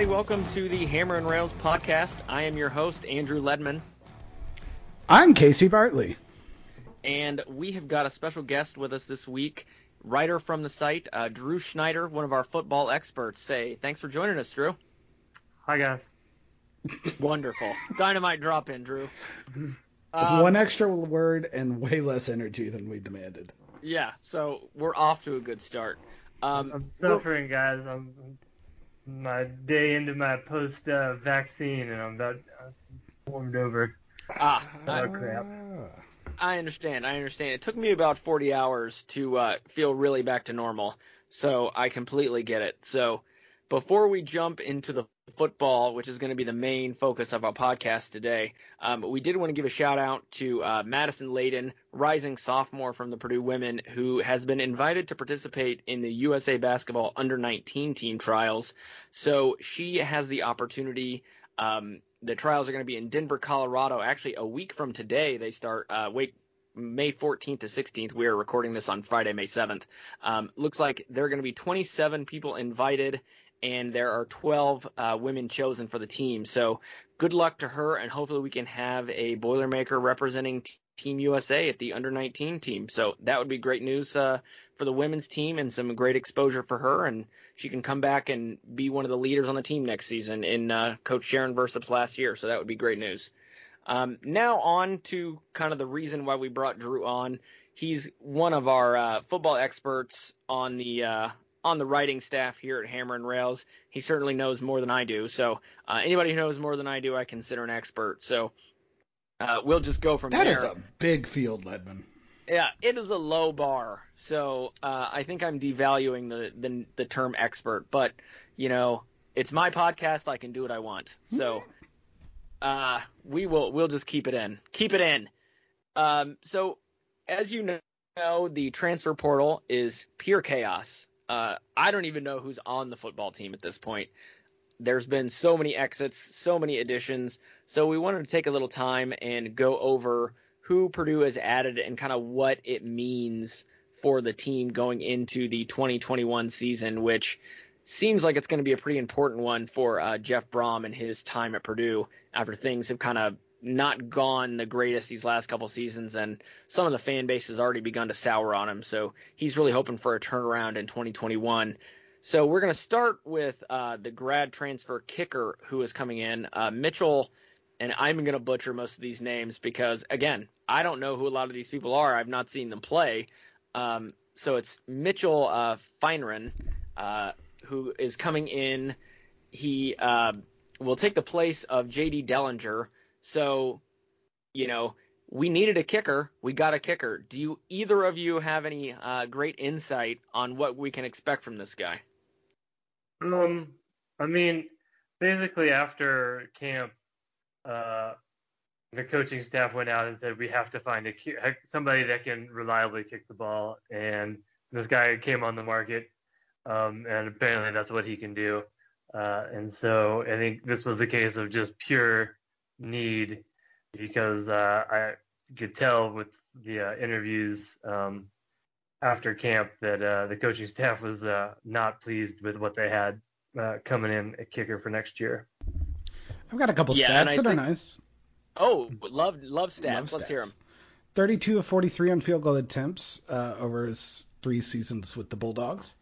everybody, welcome to the Hammer and Rails podcast. I am your host, Andrew Ledman, I'm Casey Bartley. and we have got a special guest with us this week, writer from the site, uh, Drew Schneider, one of our football experts. Say, thanks for joining us, Drew. Hi guys. Wonderful. Dynamite drop in, Drew. Um, one extra word and way less energy than we demanded. Yeah, so we're off to a good start. Um, I'm suffering, guys. I'm my day into my post uh, vaccine, and I'm about uh, warmed over. ah, Oh I, crap! I understand. I understand. It took me about 40 hours to uh, feel really back to normal, so I completely get it. So, before we jump into the football, which is going to be the main focus of our podcast today, um, we did want to give a shout out to uh, Madison Layden, rising sophomore from the Purdue women, who has been invited to participate in the USA Basketball Under 19 team trials. So she has the opportunity. Um, the trials are going to be in Denver, Colorado. Actually, a week from today, they start. Uh, wait, May 14th to 16th. We are recording this on Friday, May 7th. Um, looks like there are going to be 27 people invited, and there are 12 uh, women chosen for the team. So good luck to her, and hopefully we can have a Boilermaker representing t- Team USA at the under 19 team. So that would be great news uh, for the women's team and some great exposure for her, and she can come back and be one of the leaders on the team next season in uh, Coach Sharon Versyp's last year. So that would be great news. Um, now on to kind of the reason why we brought Drew on. He's one of our uh, football experts on the uh, on the writing staff here at Hammer and Rails. He certainly knows more than I do. So uh, anybody who knows more than I do, I consider an expert. So uh, we'll just go from That there. is a big field, Ledman. Yeah, it is a low bar. So uh, I think I'm devaluing the, the the term expert, but you know, it's my podcast. I can do what I want. So uh, we will we'll just keep it in. Keep it in. Um, so as you know, the transfer portal is pure chaos. Uh, I don't even know who's on the football team at this point. There's been so many exits, so many additions. So we wanted to take a little time and go over who Purdue has added and kind of what it means for the team going into the 2021 season, which seems like it's going to be a pretty important one for uh, Jeff Brohm and his time at Purdue after things have kind of not gone the greatest these last couple seasons, and some of the fan base has already begun to sour on him. So he's really hoping for a turnaround in 2021. So we're going to start with uh, the grad transfer kicker who is coming in, uh, Mitchell. And I'm going to butcher most of these names because, again, I don't know who a lot of these people are. I've not seen them play. Um, so it's Mitchell uh, Fineran, uh, who is coming in. He uh, will take the place of J.D. Dellinger. So, you know, we needed a kicker. We got a kicker. Do you either of you have any uh, great insight on what we can expect from this guy? Um, I mean, basically after camp, uh, the coaching staff went out and said we have to find a somebody that can reliably kick the ball, and this guy came on the market, um, and apparently that's what he can do. Uh, and so I think this was a case of just pure need because uh, I could tell with the uh, interviews um, after camp that uh, the coaching staff was uh, not pleased with what they had uh, coming in a kicker for next year. I've got a couple Yeah, stats and I that are nice. Oh, love love stats. Love Let's hear them. 32 of 43 on field goal attempts uh, over his three seasons with the Bulldogs.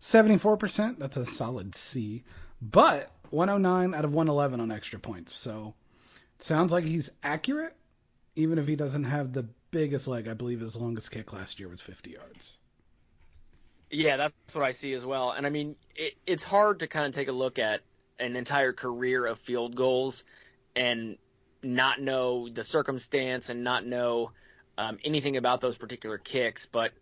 74%, that's a solid C. But 109 out of 111 on extra points. So it sounds like he's accurate, even if he doesn't have the biggest leg. I believe his longest kick last year was 50 yards. Yeah, that's what I see as well. And I mean, it, it's hard to kind of take a look at an entire career of field goals and not know the circumstance and not know um, anything about those particular kicks. But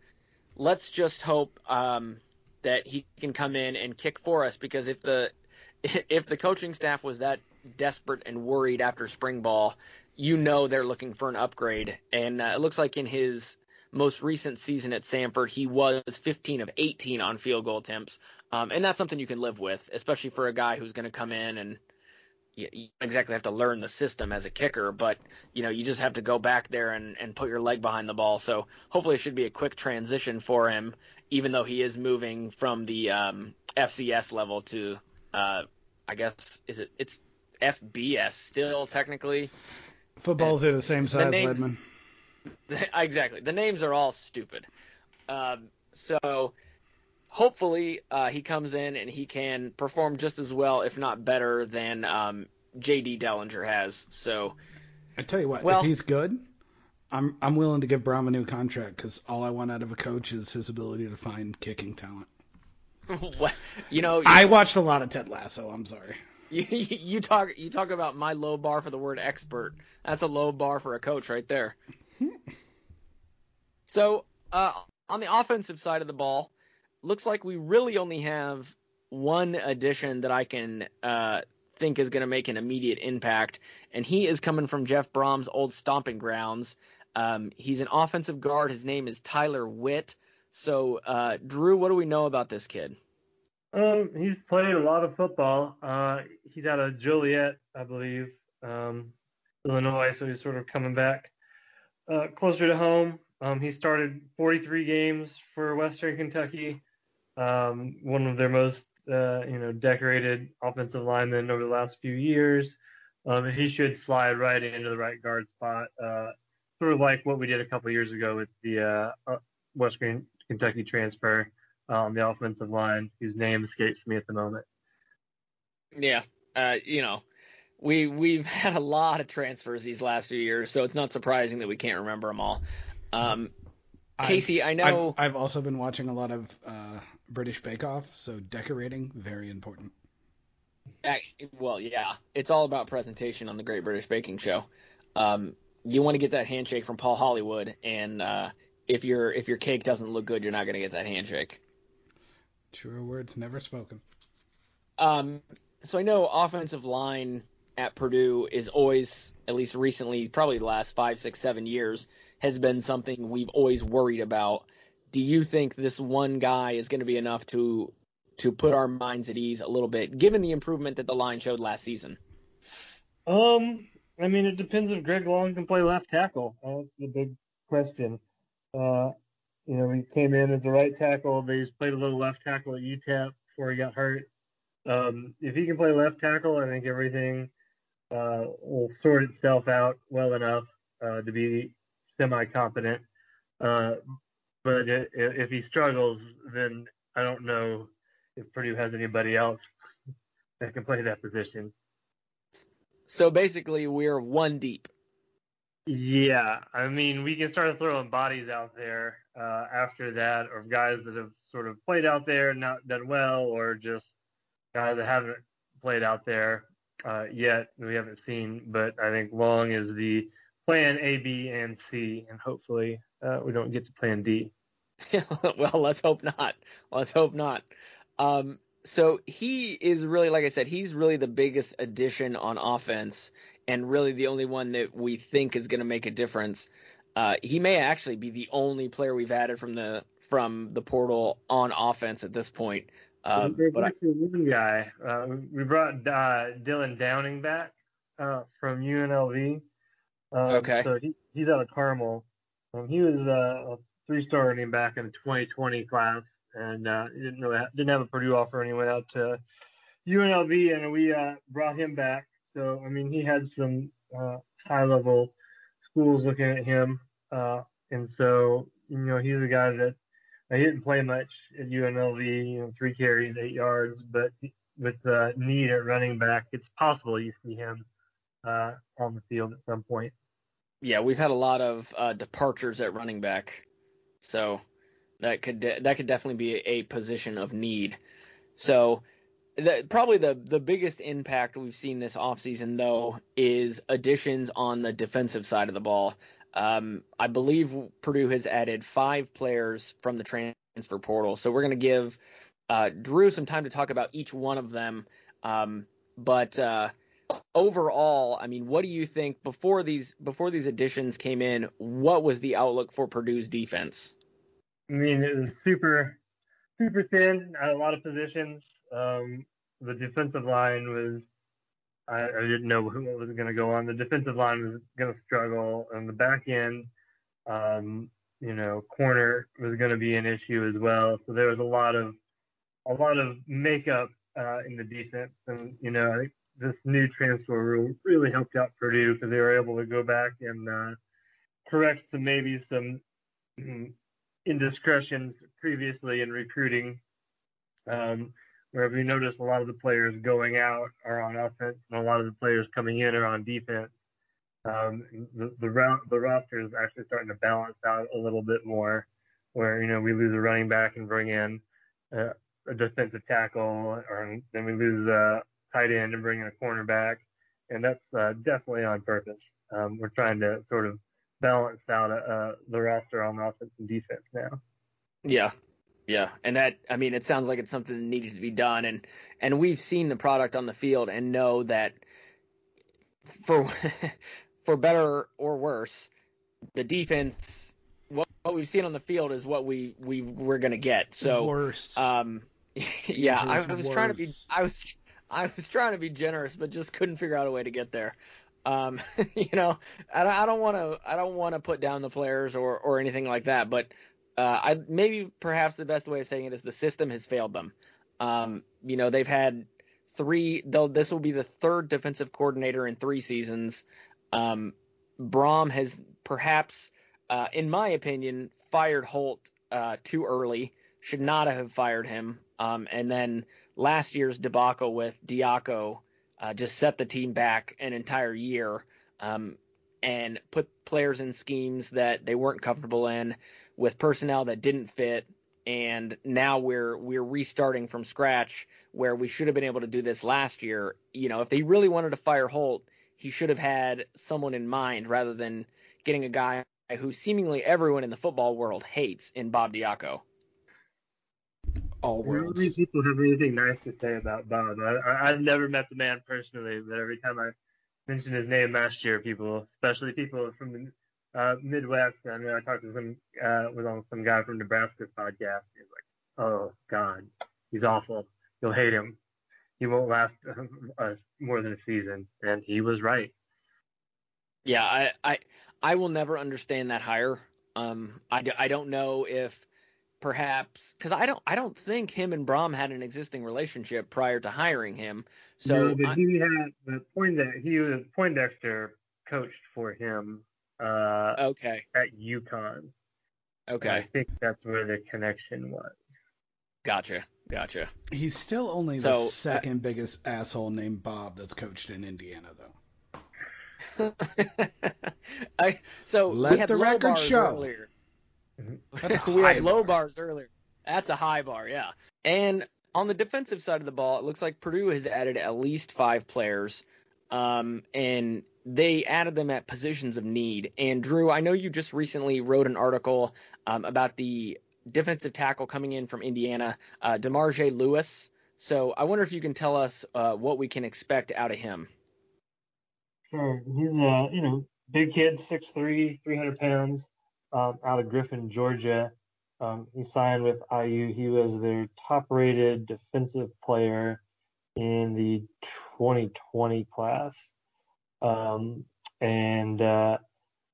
let's just hope um, that he can come in and kick for us because if the if the coaching staff was that desperate and worried after spring ball, you know they're looking for an upgrade. And uh, it looks like in his most recent season at Samford, he was 15 of 18 on field goal attempts, um, and that's something you can live with, especially for a guy who's going to come in and you, you exactly have to learn the system as a kicker, but you know you just have to go back there and, and put your leg behind the ball. So hopefully it should be a quick transition for him, even though he is moving from the um, FCS level to, uh, I guess is it it's FBS still technically. Footballs are the same size, names- Ledman. exactly. The names are all stupid. Um, so hopefully uh, he comes in and he can perform just as well, if not better, than um, J.D. Dellinger has. So I tell you what, Well- if he's good, I'm I'm willing to give Brohm a new contract because all I want out of a coach is his ability to find kicking talent. what you know, I watched a lot of Ted Lasso. I'm sorry. you, you talk you talk about my low bar for the word expert. That's a low bar for a coach right there. so uh, on the offensive side of the ball, looks like we really only have one addition that I can uh, think is going to make an immediate impact, and he is coming from Jeff Brohm's old stomping grounds. Um, he's an offensive guard. His name is Tyler Witt. So, uh, Drew, what do we know about this kid? Um, he's played a lot of football. Uh, he's out of Joliet, I believe, um, Illinois. So he's sort of coming back uh, closer to home. Um, he started 43 games for Western Kentucky, um, one of their most uh, you know decorated offensive linemen over the last few years. Um, and he should slide right into the right guard spot, uh, sort of like what we did a couple years ago with the uh, uh, Western Kentucky transfer on the offensive line, whose name escapes me at the moment. Yeah, uh, you know, we we've had a lot of transfers these last few years, so it's not surprising that we can't remember them all. Um, Casey, I know. I've, I've also been watching a lot of uh, British Bake Off, so decorating very important. uh, well, yeah, it's all about presentation on the Great British Baking Show. Um, you want to get that handshake from Paul Hollywood, and uh, if your if your cake doesn't look good, you're not going to get that handshake. Truer words never spoken. Um, so I know offensive line at Purdue is always, at least recently, probably the last five, six, seven years, has been something we've always worried about. Do you think this one guy is going to be enough to to put our minds at ease a little bit, given the improvement that the line showed last season? Um, I mean, it depends if Greg Long can play left tackle. That's the big question. Uh, you know, he came in as a right tackle. but He's played a little left tackle at UTEP before he got hurt. Um, if he can play left tackle, I think everything uh, will sort itself out well enough uh, to be semi-competent. Uh, but i- i- if he struggles, then I don't know if Purdue has anybody else that can play that position. So basically, we're one deep. Yeah, I mean, we can start throwing bodies out there uh, after that, or guys that have sort of played out there and not done well, or just guys that haven't played out there uh, yet. We haven't seen, but I think Long is the plan A, B, and C, and hopefully uh, we don't get to plan D. well, let's hope not. Let's hope not. Um, so he is really, like I said, he's really the biggest addition on offense, and really the only one that we think is going to make a difference. Uh, he may actually be the only player we've added from the from the portal on offense at this point. Uh, There's but I, actually one guy. Uh, we brought uh, Dylan Downing back uh, from UNLV. Um, Okay. So he, he's out of Carmel. Um, he was uh, a three-star running back in the 2020 class, and uh, he didn't really ha- didn't have a Purdue offer, and he went out to UNLV, and we uh, brought him back. So I mean, he had some uh, high-level schools looking at him, uh, and so you know he's a guy that uh, he didn't play much at UNLV. You know, three carries, eight yards, but with the need at running back, it's possible you see him uh, on the field at some point. yeah, we've had a lot of uh, departures at running back, so that could de- that could definitely be a, a position of need. So the, probably the the biggest impact we've seen this offseason though is additions on the defensive side of the ball. Um, I believe Purdue has added five players from the transfer portal, so we're going to give uh, Drew some time to talk about each one of them. Um, but uh, overall, I mean, what do you think before these before these additions came in? What was the outlook for Purdue's defense? I mean, it was super, super thin at a lot of positions. Um, the defensive line was, I, I didn't know who was going to go on. The defensive line was going to struggle, and the back end, um, you know, corner was going to be an issue as well. So there was a lot of, a lot of makeup uh, in the defense, and you know, I think this new transfer rule really helped out Purdue because they were able to go back and uh, correct some maybe some mm, indiscretions previously in recruiting. Um, where if you notice a lot of the players going out are on offense and a lot of the players coming in are on defense. Um, the the, the roster is actually starting to balance out a little bit more, where you know we lose a running back and bring in uh, a defensive tackle, or then we lose a tight end and bring in a cornerback, and that's uh, definitely on purpose. Um, we're trying to sort of balance out uh, the roster on offense and defense now. Yeah, yeah, and that I mean, it sounds like it's something that needed to be done, and and we've seen the product on the field and know that for for better or worse, the defense what, what we've seen on the field is what we we we're gonna get. So Worst. um, yeah, I was trying to be I was I was trying to be generous, but just couldn't figure out a way to get there. Um, you know, I don't, I don't want to I don't want to put down the players or or anything like that, but uh, I maybe perhaps the best way of saying it is the system has failed them. Um, you know, they've had three. This will be the third defensive coordinator in three seasons. Um, Brohm has perhaps, uh, in my opinion, fired Holt uh, too early. Should not have fired him. Um, and then last year's debacle with Diaco uh, just set the team back an entire year um, and put players in schemes that they weren't comfortable in with personnel that didn't fit. And now we're we're restarting from scratch where we should have been able to do this last year. You know, if they really wanted to fire Holt, he should have had someone in mind rather than getting a guy who seemingly everyone in the football world hates in Bob Diaco. All Not worlds. many people have anything nice to say about Bob. I, I, I've never met the man personally, but every time I mention his name last year, people, especially people from the uh, Midwest, I mean, I talked to some, uh, was on some guy from Nebraska's podcast. He was like, "Oh God, he's awful. You'll hate him. He won't last uh, more than a season," and he was right. Yeah, I, I, I will never understand that hire. Um, I, I don't know if perhaps because I don't I don't think him and Brohm had an existing relationship prior to hiring him. So no, but I- he had the point that he was Poindexter coached for him uh, okay, at UConn. Okay. I think that's where the connection was. gotcha, gotcha. He's still only the So, uh, second biggest asshole named Bob that's coached in Indiana, though. I so Let we had the low record bars show. Earlier. That's a we high had low bar. bars earlier. That's a high bar, yeah. And on the defensive side of the ball, it looks like Purdue has added at least five players, um, and they added them at positions of need. And Drew, I know you just recently wrote an article um, about the defensive tackle coming in from Indiana, uh, Damarjhe Lewis. So I wonder if you can tell us uh, what we can expect out of him. Sure. He's a you know big kid, 6'3", 300 pounds, um, out of Griffin, Georgia. Um, he signed with IU. He was their top-rated defensive player in the 2020 class, um, and uh,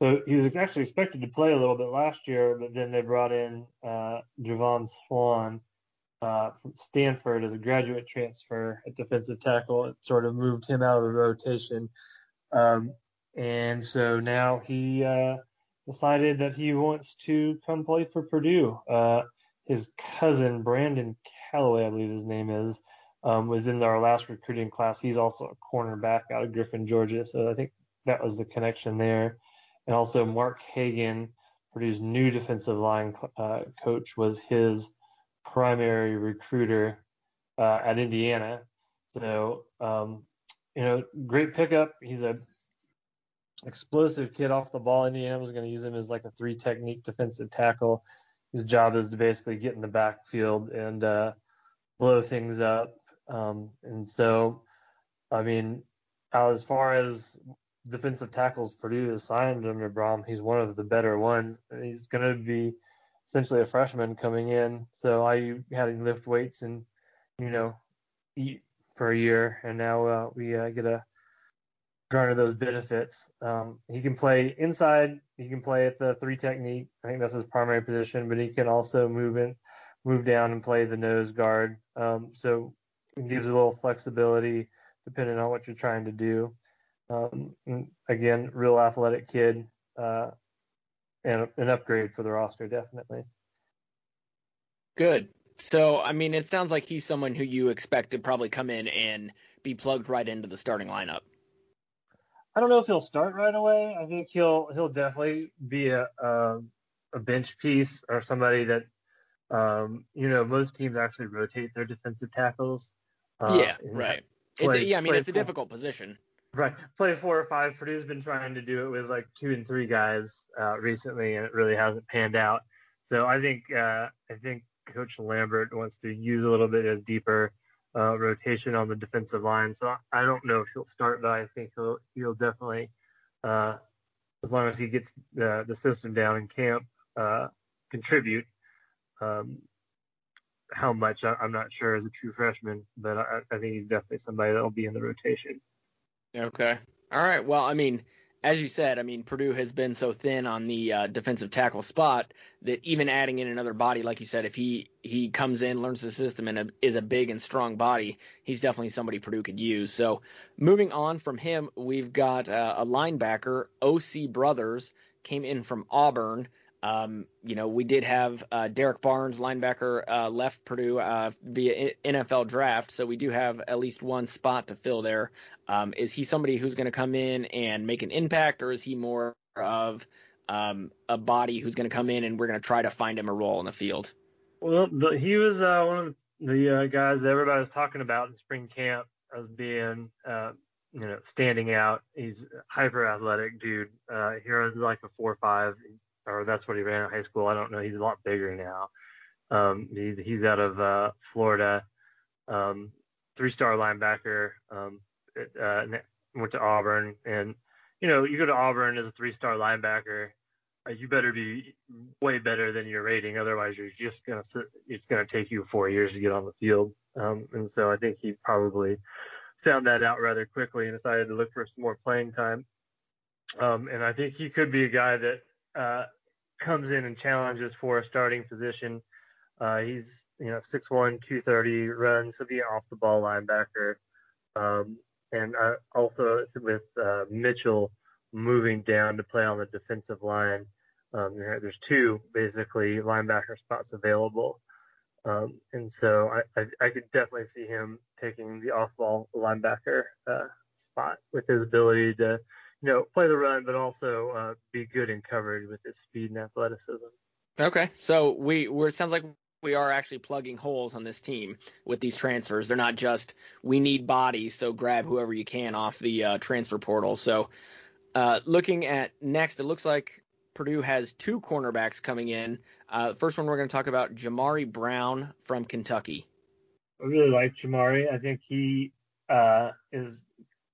so he was actually expected to play a little bit last year, but then they brought in uh, Jovan Swann uh, from Stanford as a graduate transfer at defensive tackle. It sort of moved him out of the rotation, um, and so now he uh, decided that he wants to come play for Purdue. Uh, his cousin, Brandon Calloway, I believe his name is, um, was in our last recruiting class. He's also a cornerback out of Griffin, Georgia. So I think that was the connection there. And also Mark Hagen, Purdue's new defensive line uh, coach, was his primary recruiter uh, at Indiana. So, um, you know, great pickup. He's a explosive kid off the ball. Indiana was going to use him as like a three technique defensive tackle. His job is to basically get in the backfield and uh, blow things up. Um, and so, I mean, as far as defensive tackles Purdue has signed under Brohm, he's one of the better ones. He's going to be essentially a freshman coming in. So I had him lift weights and, you know, eat for a year. And now uh, we uh, get a garner those benefits. Um, he can play inside. He can play at the three technique. I think that's his primary position, but he can also move in, move down and play the nose guard. Um, so it gives a little flexibility depending on what you're trying to do. Um, again, real athletic kid, uh, and an upgrade for the roster definitely. Good. So, I mean, it sounds like he's someone who you expect to probably come in and be plugged right into the starting lineup. I don't know if he'll start right away. I think he'll he'll definitely be a a, a bench piece or somebody that um, you know most teams actually rotate their defensive tackles. Uh, yeah, right. Play, it's a, yeah, I mean it's a difficult position. Right, play four or five. Purdue's been trying to do it with like two and three guys uh, recently, and it really hasn't panned out. So I think uh, I think Coach Lambert wants to use a little bit of deeper uh, rotation on the defensive line. So I don't know if he'll start, but I think he'll he'll definitely, uh, as long as he gets the the system down in camp, uh, contribute. Um, how much I, am not sure as a true freshman, but I, I think he's definitely somebody that'll be in the rotation. Okay. All right. Well, I mean, as you said, I mean, Purdue has been so thin on the uh, defensive tackle spot that even adding in another body, like you said, if he he comes in, learns the system, and a, is a big and strong body, he's definitely somebody Purdue could use. So, moving on from him, we've got uh, a linebacker, OC Brothers, came in from Auburn. Um, you know, we did have uh, Derrick Barnes, linebacker, uh, left Purdue uh, via NFL draft, so we do have at least one spot to fill there. Um, is he somebody who's going to come in and make an impact, or is he more of um, a body who's going to come in and we're going to try to find him a role in the field? Well, the, he was uh, one of the uh, guys that everybody was talking about in spring camp as being, uh, you know, standing out. He's hyper athletic dude. he runs like a four or five, or that's what he ran in high school. I don't know. He's a lot bigger now. Um, he's he's out of Florida. Um, three star linebacker. Um, uh, went to Auburn, and you know, you go to Auburn as a three-star linebacker, uh, you better be way better than your rating. Otherwise, you're just gonna sit, it's gonna take you four years to get on the field. Um, and so I think he probably found that out rather quickly and decided to look for some more playing time. Um, and I think he could be a guy that uh, comes in and challenges for a starting position. Uh, he's you know 6'1", 230, runs. He'll be off the ball linebacker. Um, and uh, also with uh, Mitchell moving down to play on the defensive line. Um, there's two basically linebacker spots available, um, and so I, I, I, could definitely see him taking the off-ball linebacker uh, spot with his ability to, you know, play the run, but also uh, be good in coverage with his speed and athleticism. Okay, so we we it sounds like we are actually plugging holes on this team with these transfers. They're not just we need bodies, so grab whoever you can off the uh, transfer portal. So, uh, looking at next, it looks like Purdue has two cornerbacks coming in. Uh, first one we're going to talk about Jamari Brown from Kentucky. I really like Jamari. I think he uh, is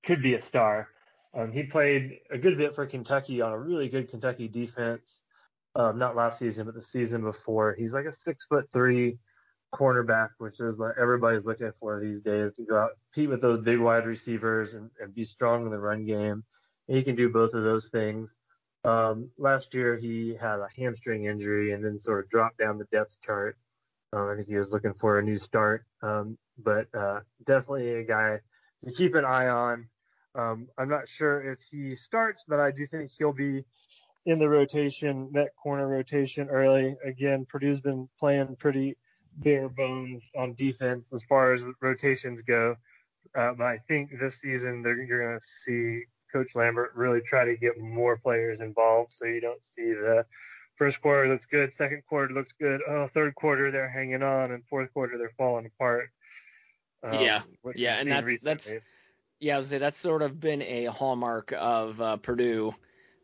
could be a star. Um, he played a good bit for Kentucky on a really good Kentucky defense um, not last season, but the season before. He's like a six foot three cornerback, which is what everybody's looking for these days to go out compete with those big wide receivers and, and be strong in the run game. And he can do both of those things. Um, last year he had a hamstring injury and then sort of dropped down the depth chart. Um, I think he was looking for a new start, um, but uh, definitely a guy to keep an eye on. Um, I'm not sure if he starts, but I do think he'll be in the rotation, that corner rotation early. Again, Purdue's been playing pretty bare bones on defense as far as rotations go. Uh, but I think this season you're going to see Coach Lambert really try to get more players involved, so you don't see the first quarter looks good, second quarter looks good, oh third quarter they're hanging on, and fourth quarter they're falling apart. Um, yeah, yeah, and that's recently. that's yeah, I was say that's sort of been a hallmark of uh, Purdue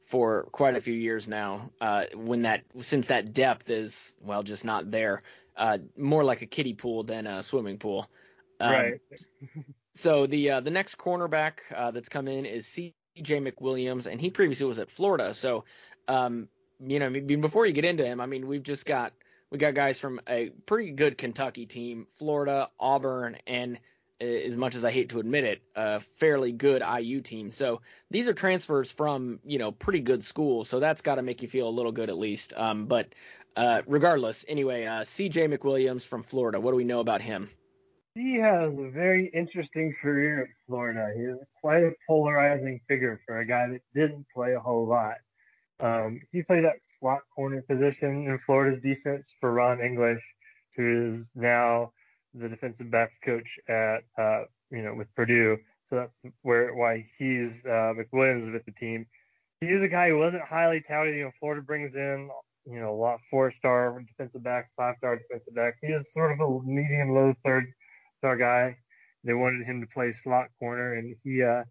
for quite a few years now. Uh, when that since that depth is well just not there, uh, more like a kiddie pool than a swimming pool. Um, right. so the uh, the next cornerback uh, that's come in is C.J. McWilliams, and he previously was at Florida. So, um, you know, before you get into him, I mean, we've just got we got guys from a pretty good Kentucky team, Florida, Auburn, and as much as I hate to admit it, a fairly good IU team. So these are transfers from you know pretty good schools, so that's got to make you feel a little good at least. Um, but uh, regardless, anyway, uh, C.J. McWilliams from Florida. What do we know about him? He has a very interesting career at Florida. He is quite a polarizing figure for a guy that didn't play a whole lot. Um, he played that slot corner position in Florida's defense for Ron English, who is now the defensive backs coach at uh, you know with Purdue. So that's where why he's uh, McWilliams with the team. He's a guy who wasn't highly touted. You know, Florida brings in you know a lot four star defensive backs, five star defensive backs. He is sort of a medium low third star guy. They wanted him to play slot corner, and he uh,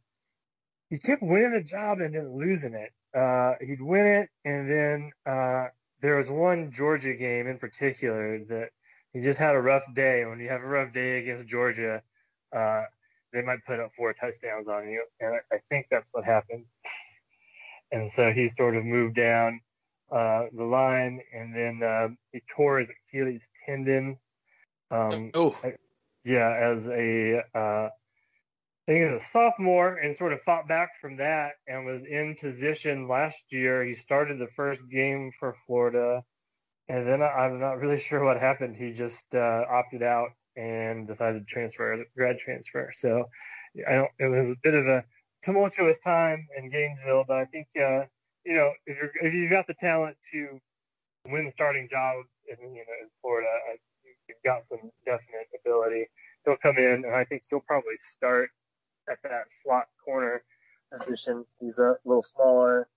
he kept winning the job and then losing it. Uh, he'd win it, and then uh, there was one Georgia game in particular that he just had a rough day. When you have a rough day against Georgia, uh, they might put up four touchdowns on you, and I, I think that's what happened. and so he sort of moved down uh, the line, and then uh, he tore his Achilles tendon. Um, oh, yeah, as a uh, I think as a sophomore, and sort of fought back from that, and was in position last year. He started the first game for Florida and then I'm not really sure what happened. He just uh, opted out and decided to transfer, grad transfer. So I don't, it was a bit of a tumultuous time in Gainesville, but I think uh, you know if you if you've got the talent to win the starting job in you know in Florida, you've got some definite ability. He'll come in, and I think he'll probably start at that slot corner position. He's a little smaller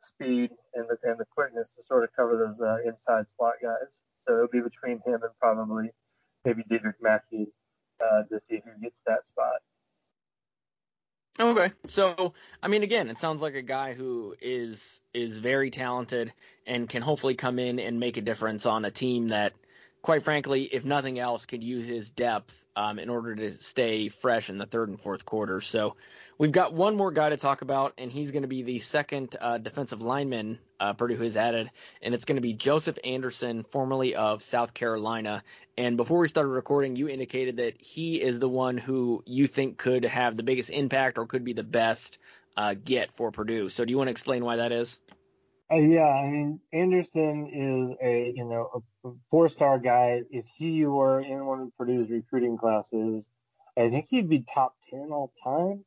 speed and the, and the quickness to sort of cover those uh, inside slot guys. So it'll be between him and probably maybe Dedrick Mackey uh, to see who gets that spot. Okay, so I mean, again, it sounds like a guy who is is very talented and can hopefully come in and make a difference on a team that, quite frankly, if nothing else, could use his depth um, in order to stay fresh in the third and fourth quarter. So We've got one more guy to talk about, and he's going to be the second uh, defensive lineman uh, Purdue has added, and it's going to be Joseph Anderson, formerly of South Carolina. And before we started recording, you indicated that he is the one who you think could have the biggest impact or could be the best uh, get for Purdue. So do you want to explain why that is? Uh, yeah, I mean Anderson is a you know a four-star guy. If he were in one of Purdue's recruiting classes, I think he'd be top ten all time.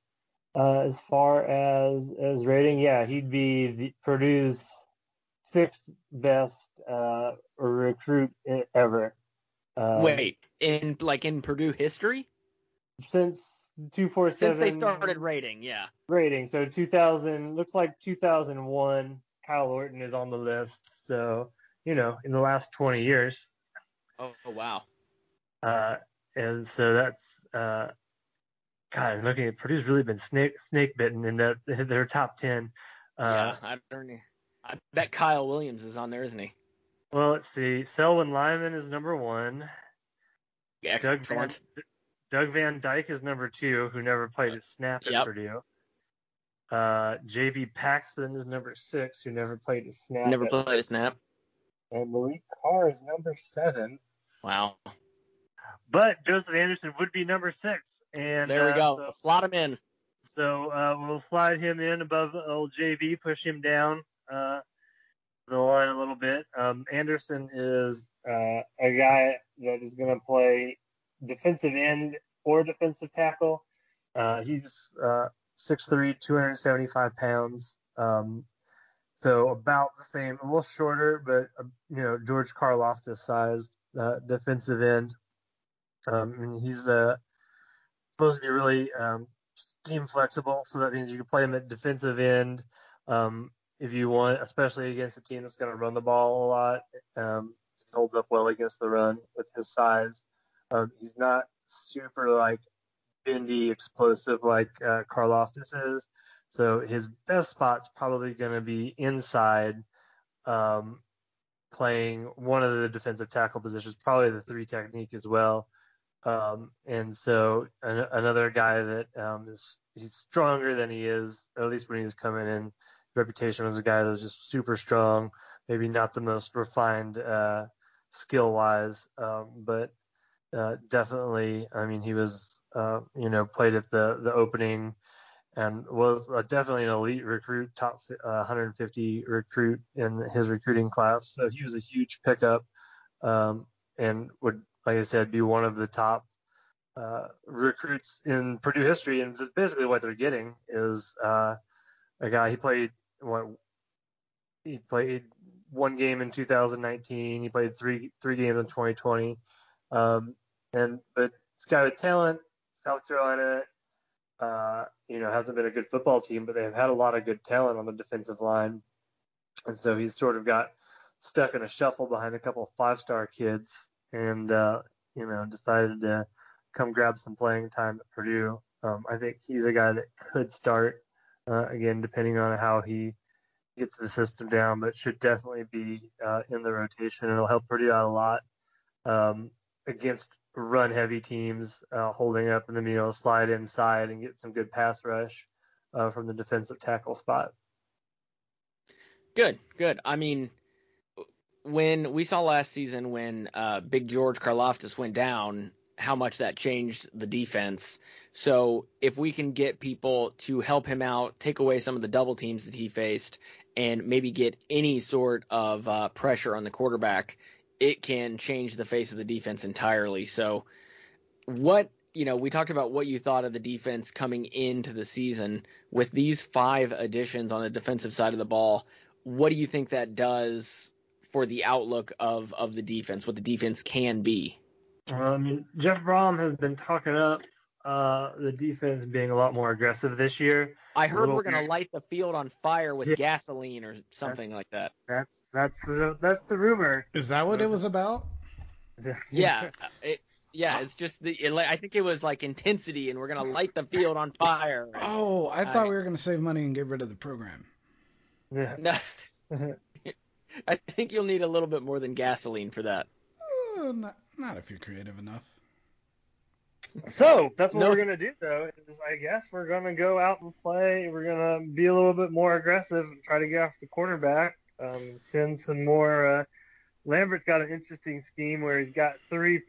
Uh, as far as as rating, yeah, he'd be the, Purdue's sixth best uh, recruit ever. Uh, Wait, in like in Purdue history? Since two four seven. Since they started rating, yeah. Rating. So 2000 looks like 2001. Kyle Orton is on the list. So you know, in the last 20 years. Oh, oh wow. Uh, and so that's uh, God. I'm looking at Purdue's really been snake snake bitten in that their top ten. Uh, yeah, I don't. I bet Kyle Williams is on there, isn't he? Well, let's see. Selwyn Lymon is number one. Yeah, Doug Van, Doug Van Dyke is number two, who never played a snap at yep. Purdue. Uh, JB Paxton is number six, who never played a snap. Never played a snap. And Maliq Carr is number seven. Wow. But Joseph Anderson would be number six. And there we uh, go. So, Slot him in. So uh, we'll slide him in above old JV, push him down uh, the line a little bit. Um, Anderson is uh, a guy that is going to play defensive end or defensive tackle. Uh, he's uh, 6'3", 275 pounds. Um, so about the same, a little shorter, but uh, you know George Karlaftis sized uh, defensive end. Um, and he's uh, supposed to be really um, scheme flexible, so that means you can play him at defensive end um, if you want, especially against a team that's going to run the ball a lot. Um, holds up well against the run with his size. Um, he's not super like bendy, explosive like uh, Karlaftis is. So his best spot's probably going to be inside, um, playing one of the defensive tackle positions, probably the three technique as well. Um, and so an, another guy that um, is he's stronger than he is, at least when he was coming in. Reputation was a guy that was just super strong, maybe not the most refined uh, skill wise, um, but uh, definitely. I mean, he was uh, you know played at the the opening and was uh, definitely an elite recruit, top 150 uh, recruit in his recruiting class. So he was a huge pickup, um, and would like I said, be one of the top uh, recruits in Purdue history. And basically what they're getting is uh, a guy he played what he played one game in 2019. He played three three games in 2020. Um, and but this guy with talent, South Carolina, uh, you know, hasn't been a good football team, but they've had a lot of good talent on the defensive line. And so he's sort of got stuck in a shuffle behind a couple of five star kids and uh, you know decided to come grab some playing time at Purdue. Um, I think he's a guy that could start uh, again, depending on how he gets the system down, but should definitely be uh, in the rotation. It'll help Purdue out a lot um, against run-heavy teams, uh, holding up and then you know slide inside and get some good pass rush uh, from the defensive tackle spot. Good, good. I mean, when we saw last season when uh, Big George Karlaftis went down, how much that changed the defense. So if we can get people to help him out, take away some of the double teams that he faced, and maybe get any sort of uh, pressure on the quarterback, it can change the face of the defense entirely. So what you know, we talked about what you thought of the defense coming into the season with these five additions on the defensive side of the ball. What do you think that does for the outlook of of the defense, what the defense can be. Well, I mean, Jeff Brohm has been talking up uh, the defense being a lot more aggressive this year. I heard we're going to light the field on fire with yeah. gasoline or something that's, like that. That's that's the, that's the rumor. Is that what it was about? yeah, uh, it, yeah. It's just the. It, I think it was like intensity, and we're going to light the field on fire. Oh, I uh, thought we were going to save money and get rid of the program. Yeah. No. I think you'll need a little bit more than gasoline for that. Uh, not, not if you're creative enough. So that's what no. we're gonna do, though. Is I guess we're gonna go out and play. We're gonna be a little bit more aggressive and try to get off the quarterback. Um, send some more. Uh, Lambert's got an interesting scheme where he's got three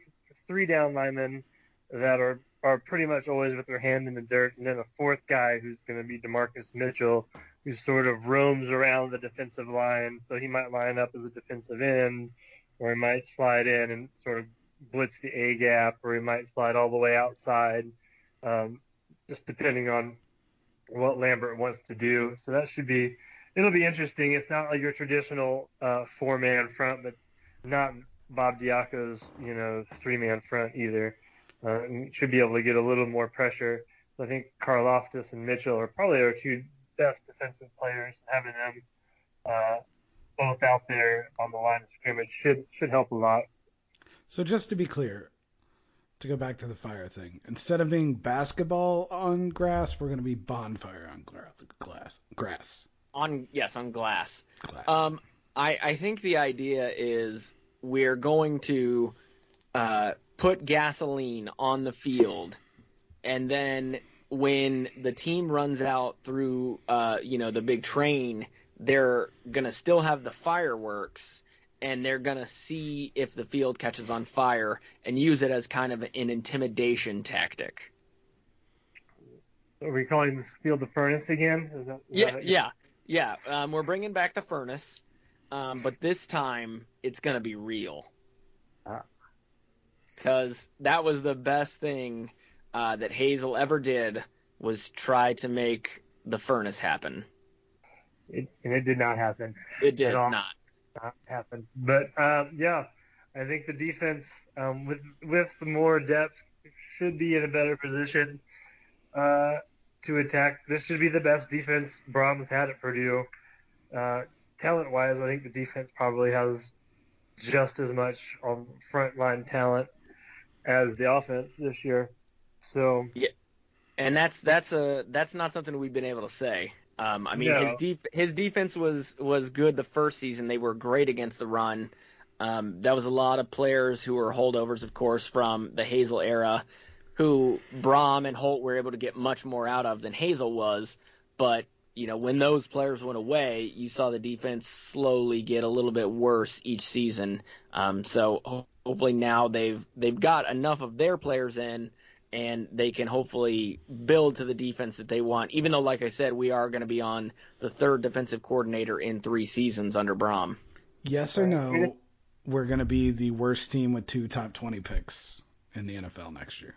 three down linemen that are are pretty much always with their hand in the dirt, and then a fourth guy who's going to be Demarcus Mitchell, who sort of roams around the defensive line. So he might line up as a defensive end, or he might slide in and sort of blitz the A gap, or he might slide all the way outside, um, just depending on what Lambert wants to do. So that should be, it'll be interesting. It's not like your traditional uh, four man front, but not Bob Diaco's, you know, three man front either. Uh, should be able to get a little more pressure. I think Karlaftis and Mitchell are probably our two best defensive players, having them uh, both out there on the line of scrimmage should should help a lot. So just to be clear, to go back to the fire thing, instead of being basketball on grass, we're going to be bonfire on glass. Grass. On yes, on glass. Glass. Um, I I think the idea is we're going to uh, put gasoline on the field, and then when the team runs out through uh, you know the big train, they're gonna still have the fireworks and they're going to see if the field catches on fire and use it as kind of an intimidation tactic. Are we calling this field the furnace again? Is that, is Yeah, that- yeah, yeah. Um, we're bringing back the furnace, um, but this time it's going to be real. Ah. Because that was the best thing uh, that Hazell ever did was try to make the furnace happen. It, and it did not happen. It did not. Not happen. But um, yeah, I think the defense um, with with more depth should be in a better position uh, to attack. This should be the best defense Brohm's had at Purdue. Uh, talent wise, I think the defense probably has just as much on front line talent as the offense this year. So yeah, and that's that's a that's not something we've been able to say. Um, I mean, No. his deep his defense was was good the first season. They were great against the run. Um, that was a lot of players who were holdovers, of course, from the Hazell era, who Brohm and Holt were able to get much more out of than Hazell was. But you know, when those players went away, you saw the defense slowly get a little bit worse each season. Um, so hopefully now they've they've got enough of their players in and they can hopefully build to the defense that they want. Even though, like I said, we are going to be on the third defensive coordinator in three seasons under Brohm. yes or no, we're going to be the worst team with two top 20 picks in the NFL next year.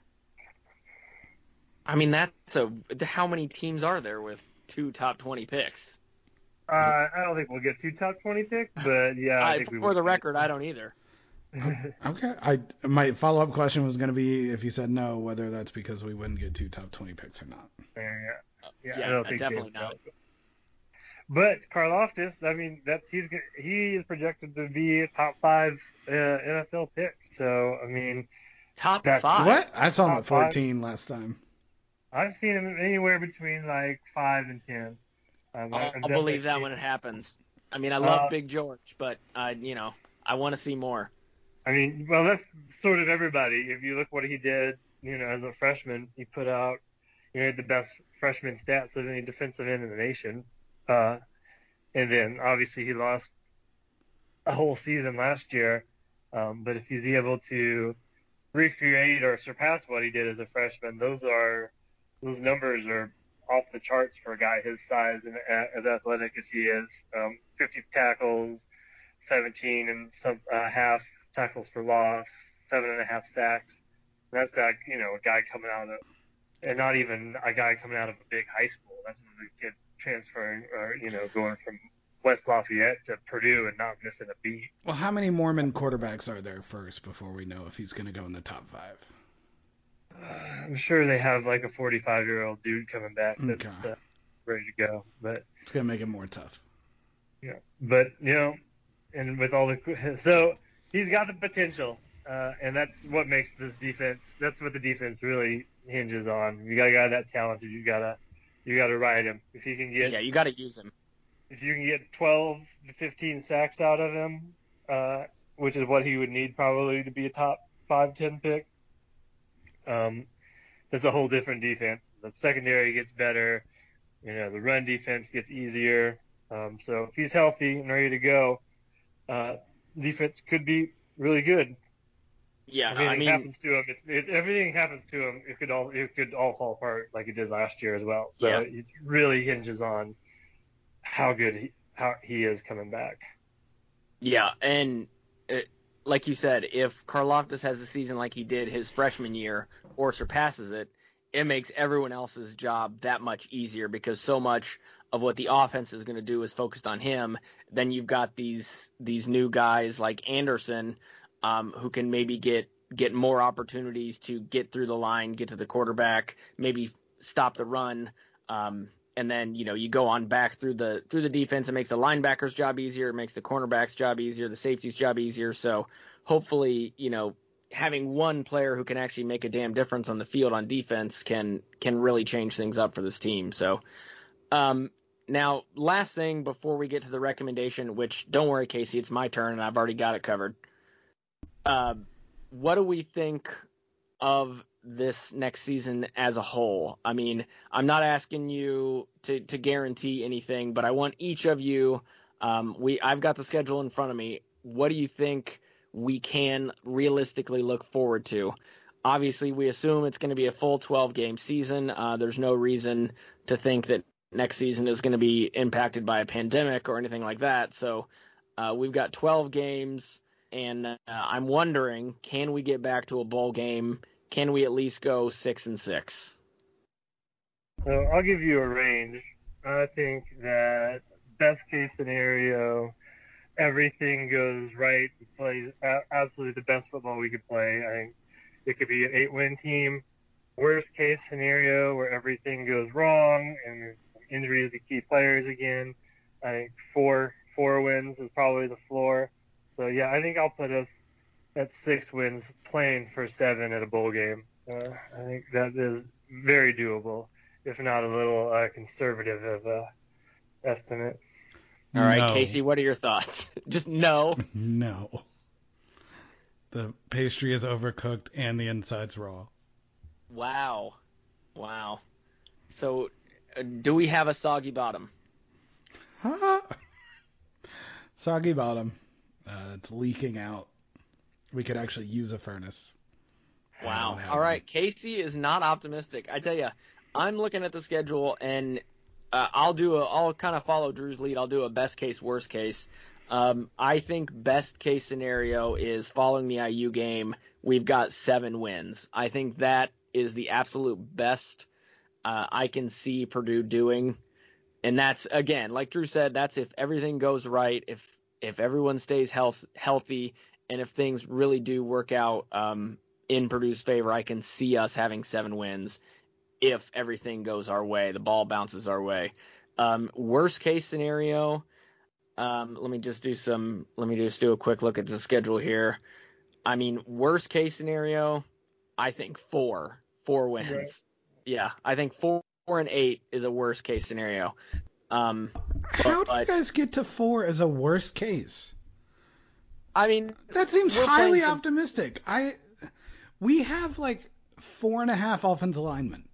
I mean, that's a how many teams are there with two top twenty picks? uh, I don't think we'll get two top twenty picks, but yeah, I I, think for will. the record, I don't either. Okay. I my follow up question was going to be if you said no, whether that's because we wouldn't get two top 20 picks or not. Yeah, yeah, Yeah, I don't think definitely so. not. But Karlaftis, I mean, that's he's he is projected to be a top five uh, NFL pick. So I mean, Top That- five. What? I saw him at five. 14 last time. I've seen him anywhere between like five and ten. Um, I'll, I've I'll believe that when it happens. I mean, I love Uh, Big George, but I, you know, I want to see more. I mean, well, that's sort of everybody. If you look what he did, you know, as a freshman, he put out, you know, the best freshman stats of any defensive end in the nation. Uh, and then obviously he lost a whole season last year. Um, but if he's able to recreate or surpass what he did as a freshman, those are those numbers are off the charts for a guy his size and as athletic as he is. Um, 50 tackles, 17 and some uh, half tackles for loss, seven and a half sacks. And that's like you know a guy coming out of, and not even a guy coming out of a big high school. That's a kid transferring or you know going from West Lafayette to Purdue and not missing a beat. Well, how many Mormon quarterbacks are there first before we know if he's going to go in the top five? Uh, I'm sure they have like a 45 year old dude coming back that's Okay. uh, ready to go, but. It's going to make it more tough. Yeah, but you know, and with all the so he's got the potential, uh, and that's what makes this defense. That's what the defense really hinges on. You got a guy that talented. You gotta you gotta ride him. If you can get Yeah, you got to use him. if you can get 12 to 15 sacks out of him, uh, which is what he would need probably to be a top five ten pick. Um, that's a whole different defense. The secondary gets better. You know, the run defense gets easier. Um, so if he's healthy and ready to go, uh, defense could be really good. Yeah, I mean, happens to him. It's, it, everything happens to him. It could all it could all fall apart like it did last year as well. So Yeah. it really hinges on how good he how he is coming back. Yeah, and uh like you said, if Karlaftis has a season like he did his freshman year or surpasses it, it makes everyone else's job that much easier because so much of what the offense is going to do is focused on him. Then you've got these these new guys like Anderson, um, who can maybe get get more opportunities to get through the line, get to the quarterback, maybe stop the run. Um, and then you know you go on back through the through the defense. It makes the linebackers' job easier. It makes the cornerbacks' job easier. The safeties' job easier. So hopefully you know having one player who can actually make a damn difference on the field on defense can can really change things up for this team. So, um, now last thing before we get to the recommendation, which don't worry, Casey, it's my turn and I've already got it covered. Uh, what do we think of this next season as a whole? I mean, I'm not asking you to to guarantee anything, but I want each of you. Um, we I've got the schedule in front of me. What do you think? we can realistically look forward to. Obviously, we assume it's going to be a full 12 game season. Uh, there's no reason to think that next season is going to be impacted by a pandemic or anything like that. So uh, we've got 12 games, and uh, I'm wondering, can we get back to a bowl game? Can we at least go six and six? So I'll give you a range. I think that best case scenario, everything goes right. We play absolutely the best football we could play. I think it could be an eight-win team. Worst case scenario where everything goes wrong and injuries to key players again. I think four four wins is probably the floor. So yeah, I think I'll put us at six wins, playing for seven at a bowl game. Uh, I think that is very doable, if not a little uh, conservative of a estimate. All right, No. Casey, what are your thoughts? Just no. No. The pastry is overcooked and the inside's raw. Wow. Wow. So, uh, do we have a soggy bottom? Huh? Soggy bottom. Uh, it's leaking out. We could actually use a furnace. Wow. All one. Casey is not optimistic. I tell you, I'm looking at the schedule and uh, I'll do a I'll kind of follow Drew's lead. I'll do a best case, worst case. Um, I think best case scenario is following the IU game. We've got seven wins. I think that is the absolute best uh, I can see Purdue doing. And that's again, like Drew said, that's if everything goes right, if if everyone stays health healthy, and if things really do work out um, in Purdue's favor, I can see us having seven wins if everything goes our way, the ball bounces our way. Um, worst case scenario, um, let me just do some. Let me just do a quick look at the schedule here. I mean, worst case scenario, I think four, four wins. Right. Yeah, I think four, four and eight is a worst case scenario. Um, How do you guys get to four as a worst case? I mean, That seems highly some- optimistic. I we have like four and a half offensive linemen.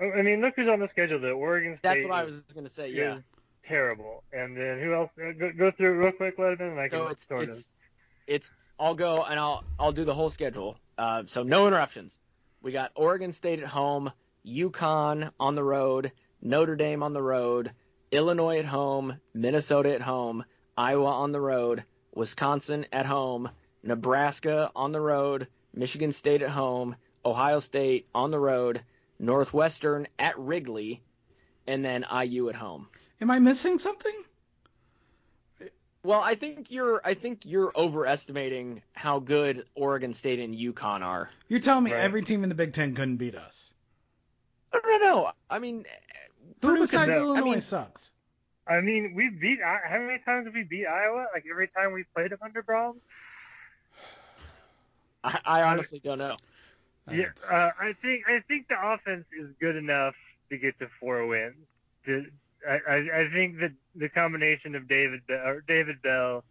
Oh, I mean, look who's on the schedule. The Oregon State. that's what I was gonna say. Yeah. terrible. And then who else? uh, Go, go through it real quick, Letterman, and I can So it's sort of. it's it's I'll go and I'll I'll do the whole schedule. Uh, so no interruptions. We got Oregon State at home, UConn on the road, Notre Dame on the road, Illinois at home, Minnesota at home, Iowa on the road, Wisconsin at home, Nebraska on the road, Michigan State at home, Ohio State on the road, Northwestern at Wrigley, and then IU at home. Am I missing something? Well, I think you're I think you're overestimating how good Oregon State and UConn are. You're telling me Right. every team in the Big Ten couldn't beat us? No, no, no. I mean, Who Purdue besides could- I Illinois mean- sucks? I mean, we beat. How many times have we beat Iowa? Like every time we played them under Brohm? I, I honestly don't know. Yeah, uh, I think I think the offense is good enough to get to four wins. To, I, I, I think that the combination of David Be- or David Bell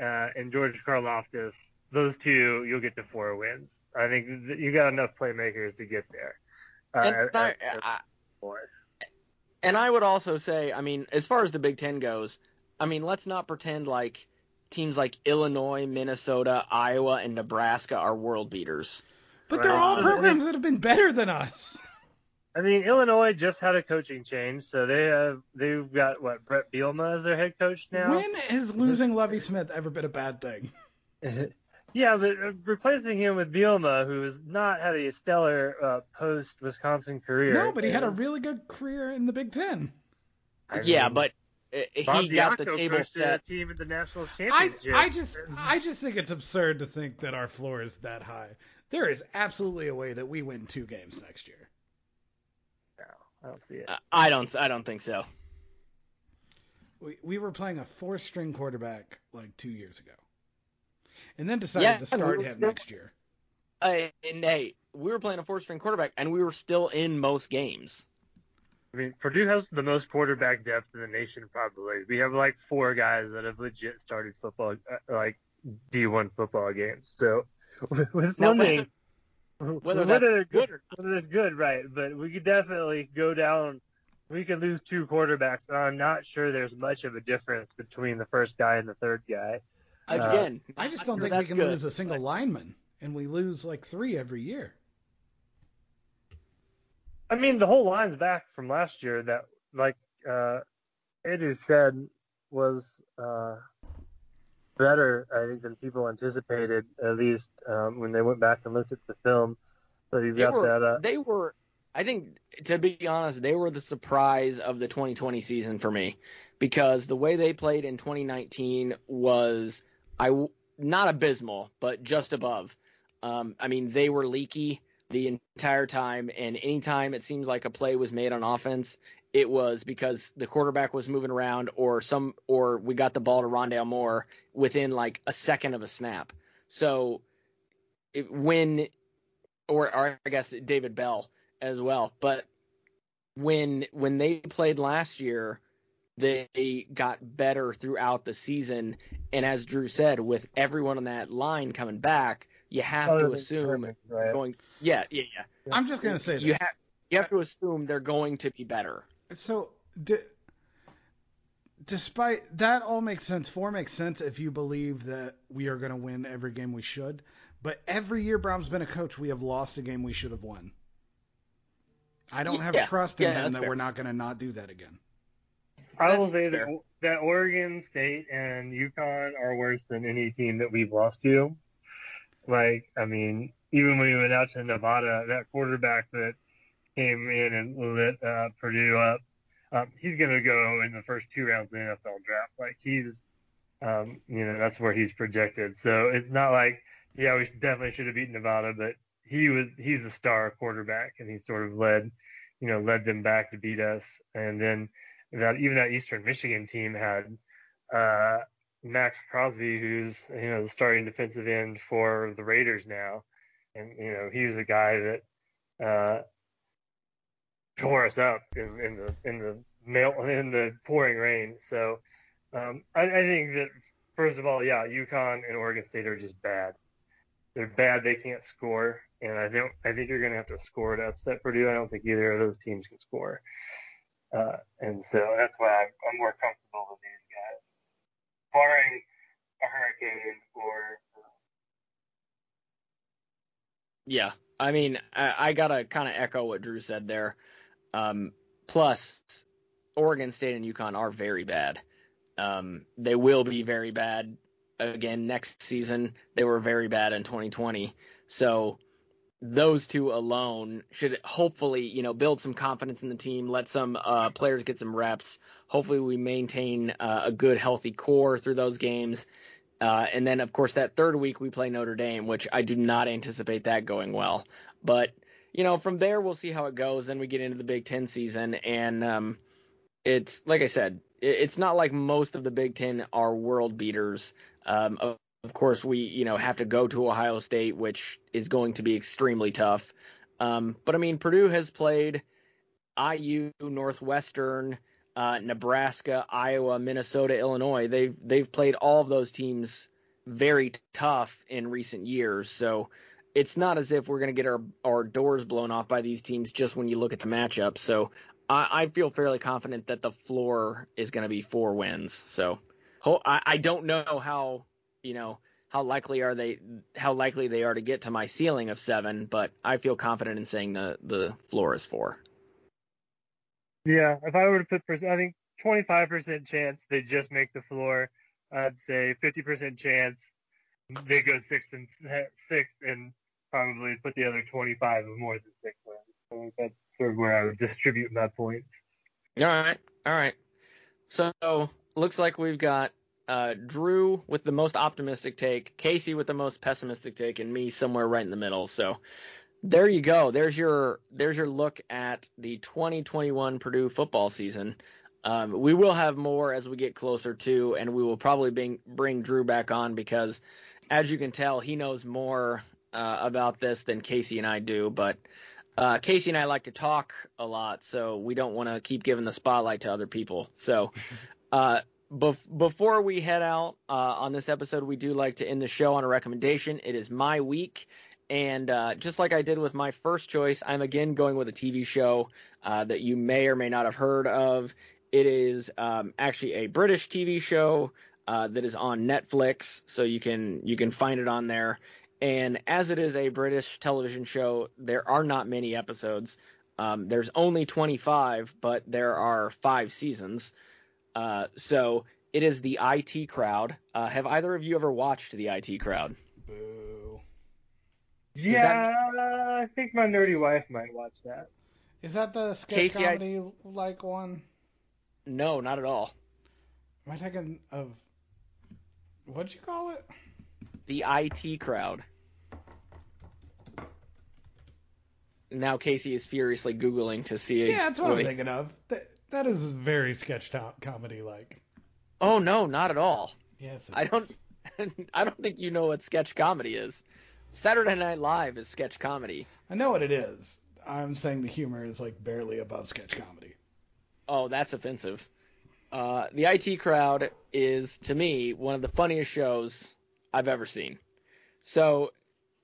uh, and George Karlaftis, those two, you'll get to four wins. I think that you got enough playmakers to get there. Uh, And at- I, at- at I, and I would also say, I mean, as far as the Big Ten goes, I mean, let's not pretend like teams like Illinois, Minnesota, Iowa, and Nebraska are world beaters. but they're all programs that have been better than us. I mean, Illinois just had a coaching change, so they have they've got what Bret Bielema as their head coach now. When has losing Lovie Smith ever been a bad thing? yeah, but uh, replacing him with Bielema, who has not had a stellar uh, post Wisconsin career. No, but he had a really good career in the Big Ten. I yeah, mean, but uh, Bob he got the table coached a set. team at the national I, championship. I just I just think it's absurd to think that our floor is that high. There is absolutely a way that we win two games next year. No, I don't see it. Uh, I don't. I don't think so. We we were playing a four string quarterback like two years ago. And then decided Yeah, to start we him still- next year. uh, and hey, we were playing a four string quarterback, and we were still in most games. I mean, Purdue has the most quarterback depth in the nation, probably. We have like four guys that have legit started football, uh, like D1 football games. So, with Now, one thing, whether whether, that's they're good or whether it's good, right? But we could definitely go down. We could lose two quarterbacks. and I'm not sure there's much of a difference between the first guy and the third guy. Uh, Again, I just don't think we can good. lose a single lineman, and we lose like three every year. I mean, the whole line's back from last year. That, like uh, Edu said, was uh, better, I think, than people anticipated. At least um, when they went back and looked at the film. So you've They got were, that. Uh, they were, I think, to be honest, they were the surprise of the 2020 season for me because the way they played in 2019 was I not abysmal, but just above. Um, I mean, they were leaky the entire time, and anytime it seems like a play was made on offense, it was because the quarterback was moving around, or some, or we got the ball to Rondale Moore within like a second of a snap. So it, when, or, or I guess David Bell as well, but when when they played last year, they got better throughout the season. And as Drew said, with everyone on that line coming back, you have other to assume Kermit, right? going. Yeah, yeah, yeah. I'm just gonna say this. You have you have to assume they're going to be better. So, d- despite that, all makes sense. Four makes sense if you believe that we are going to win every game we should. But every year Brohm's been a coach, we have lost a game we should have won. I don't have Yeah, trust in yeah, him that fair. we're not going to not do that again. I will say that, that Oregon State and UConn are worse than any team that we've lost to. Like, I mean, even when we went out to Nevada, that quarterback that came in and lit uh, Purdue up, um, he's going to go in the first two rounds of the NFL draft. Like, he's, um, you know, that's where he's projected. So it's not like, yeah, we definitely should have beaten Nevada, but he was he's a star quarterback, and he sort of led, you know, led them back to beat us. And then that even that Eastern Michigan team had uh, Maxx Crosby, who's you know the starting defensive end for the Raiders now, and you know he was a guy that uh, tore us up in, in the in the mail in the pouring rain. So um, I, I think that first of all, yeah, UConn and Oregon State are just bad. They're bad. They can't score, and I don't. I think you're going to have to score to upset Purdue. I don't think either of those teams can score. Uh, and so that's why I'm, I'm more comfortable with these guys, barring a hurricane or Yeah, I mean, I, I gotta kind of echo what Drew said there. Um, plus, Oregon State and UConn are very bad. Um, they will be very bad again next season. They were very bad in 2020. So those two alone should hopefully, you know, build some confidence in the team, let some uh, players get some reps. Hopefully, we maintain uh, a good, healthy core through those games. Uh, and then, of course, that third week we play Notre Dame, which I do not anticipate that going well. But you know, from there we'll see how it goes. Then we get into the Big Ten season, and um, it's like I said, it, it's not like most of the Big Ten are world beaters. Um, of, of course, we you know have to go to Ohio State, which is going to be extremely tough. Um, but I mean, Purdue has played IU, Northwestern, uh, Nebraska, Iowa, Minnesota, Illinois. They've they've played all of those teams very tough in recent years. So it's not as if we're going to get our our doors blown off by these teams just when you look at the matchup. So I, I feel fairly confident that the floor is going to be four wins. So I, I don't know how you know how likely are they how likely they are to get to my ceiling of seven, but I feel confident in saying the the floor is four. Yeah, if I were to put, I think 25% chance they just make the floor. I'd say 50% chance they go six and six and probably put the other 25 of more than six wins. So that's sort of where I would distribute my points. All right, all right. So looks like we've got uh, Drew with the most optimistic take, Casey with the most pessimistic take, and me somewhere right in the middle. So there you go. There's your there's your look at the 2021 Purdue football season. Um, we will have more as we get closer to, and we will probably bring bring Drew back on because, as you can tell, he knows more uh, about this than Casey and I do, but uh, Casey and I like to talk a lot, so we don't want to keep giving the spotlight to other people. So, uh, bef- before we head out uh, on this episode, we do like to end the show on a recommendation. It is my week, and uh, just like I did with my first choice, I'm again going with a TV show uh, that you may or may not have heard of. It is um, actually a British TV show uh, that is on Netflix, so you can you can find it on there. And as it is a British television show, there are not many episodes. Um, there's only 25, but there are five seasons. Uh, so it is the IT Crowd. Uh, have either of you ever watched the IT Crowd? Boo. Yeah, I think my nerdy wife might watch that. Is that the sketch Casey, I- comedy like one? No, not at all. Am I thinking of what'd you call it? The IT Crowd. Now Casey is furiously googling to see. Yeah, that's what I'm he- thinking of. That, that is very sketch comedy like. Oh no, not at all. Yes. it I don't. I don't think you know what sketch comedy is. Saturday Night Live is sketch comedy. I know what it is. I'm saying the humor is like barely above sketch comedy. Oh, that's offensive. Uh, the IT Crowd is, to me, one of the funniest shows I've ever seen. So,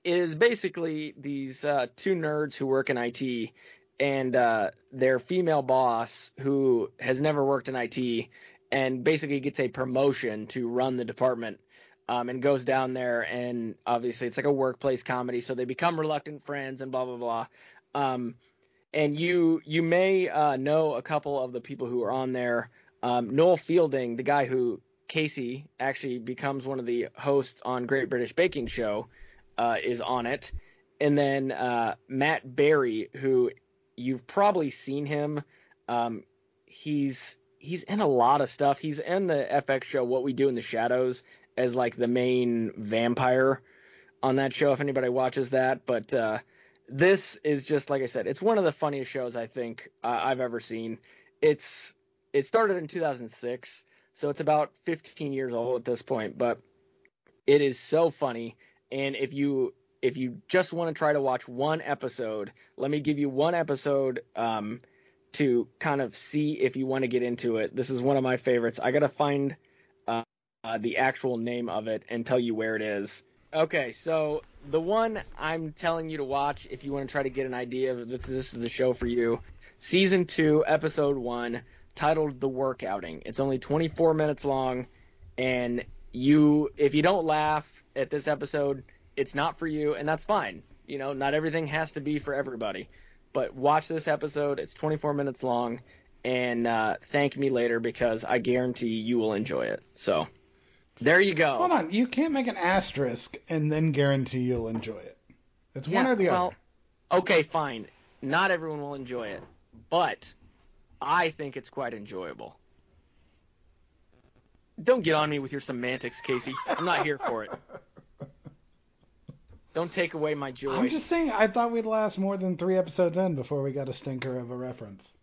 is basically these uh, two nerds who work in IT and uh, their female boss who has never worked in IT and basically gets a promotion to run the department um, and goes down there and obviously it's like a workplace comedy so they become reluctant friends and blah blah blah. Um, and you you may uh, know a couple of the people who are on there. Um, noel fielding the guy who casey actually becomes one of the hosts on great british baking show uh, is on it. And then uh, matt berry who you've probably seen him um, he's he's in a lot of stuff. He's in the fx show what we do in the shadows as like the main vampire on that show if anybody watches that. But uh, this is just like i said it's one of the funniest shows i think uh, i've ever seen. It's it started in 2006 so it's about 15 years old at this point but it is so funny and if you if you just want to try to watch one episode let me give you one episode um, to kind of see if you want to get into it. This is one of my favorites. I gotta find uh, uh, the actual name of it and tell you where it is. Okay so the one i'm telling you to watch if you want to try to get an idea of if this is the show for you. Season 2 episode 1 titled the workouting. It's only 24 minutes long and you if you don't laugh at this episode it's not for you and that's fine. You know not everything has to be for everybody. But watch this episode. It's 24 minutes long and uh, thank me later because i guarantee you will enjoy it. So there you go. Hold on, you can't make an asterisk and then guarantee you'll enjoy it. It's one or the well, other. okay fine. Not everyone will enjoy it but i think it's quite enjoyable. Don't get on me with your semantics casey. I'm not here for it don't take away my joy I'm just saying, I thought we'd last more than three episodes in before we got a stinker of a reference.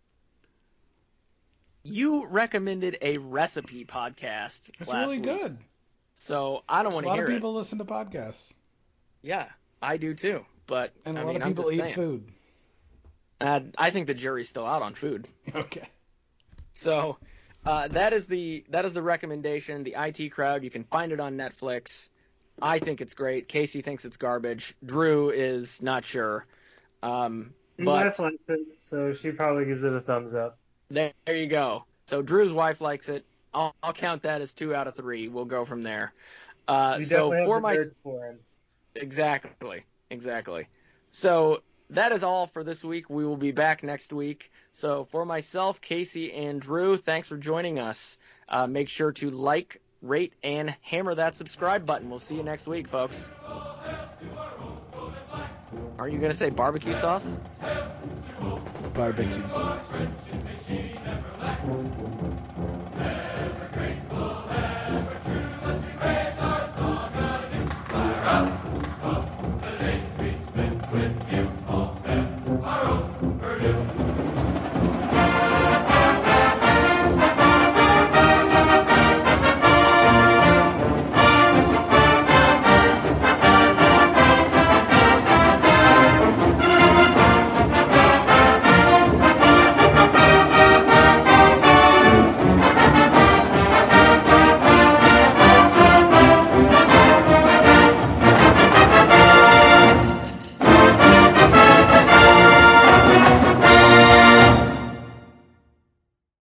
you recommended a recipe podcast It's really week, good. so I don't want to hear it. A lot of people listen to podcasts. Yeah, I do too. But and a I lot mean, of people eat saying. food. Uh, I think the jury's still out on food. Okay. So uh, that is the that is the recommendation. The IT crowd. You can find it on Netflix. I think it's great. Casey thinks it's garbage. Drew is not sure. Um, My but wife likes it, so she probably gives it a thumbs up. there, there you go. So Drew's wife likes it. I'll, I'll count that as two out of three. We'll go from there. Uh, so for my for him. Exactly. Exactly. So that is all for this week. We will be back next week. So for myself, Casey, and Drew, thanks for joining us. Uh, make sure to like, rate, and hammer that subscribe button. We'll see you next week, folks. Are you going to say barbecue sauce? Barbecue sauce.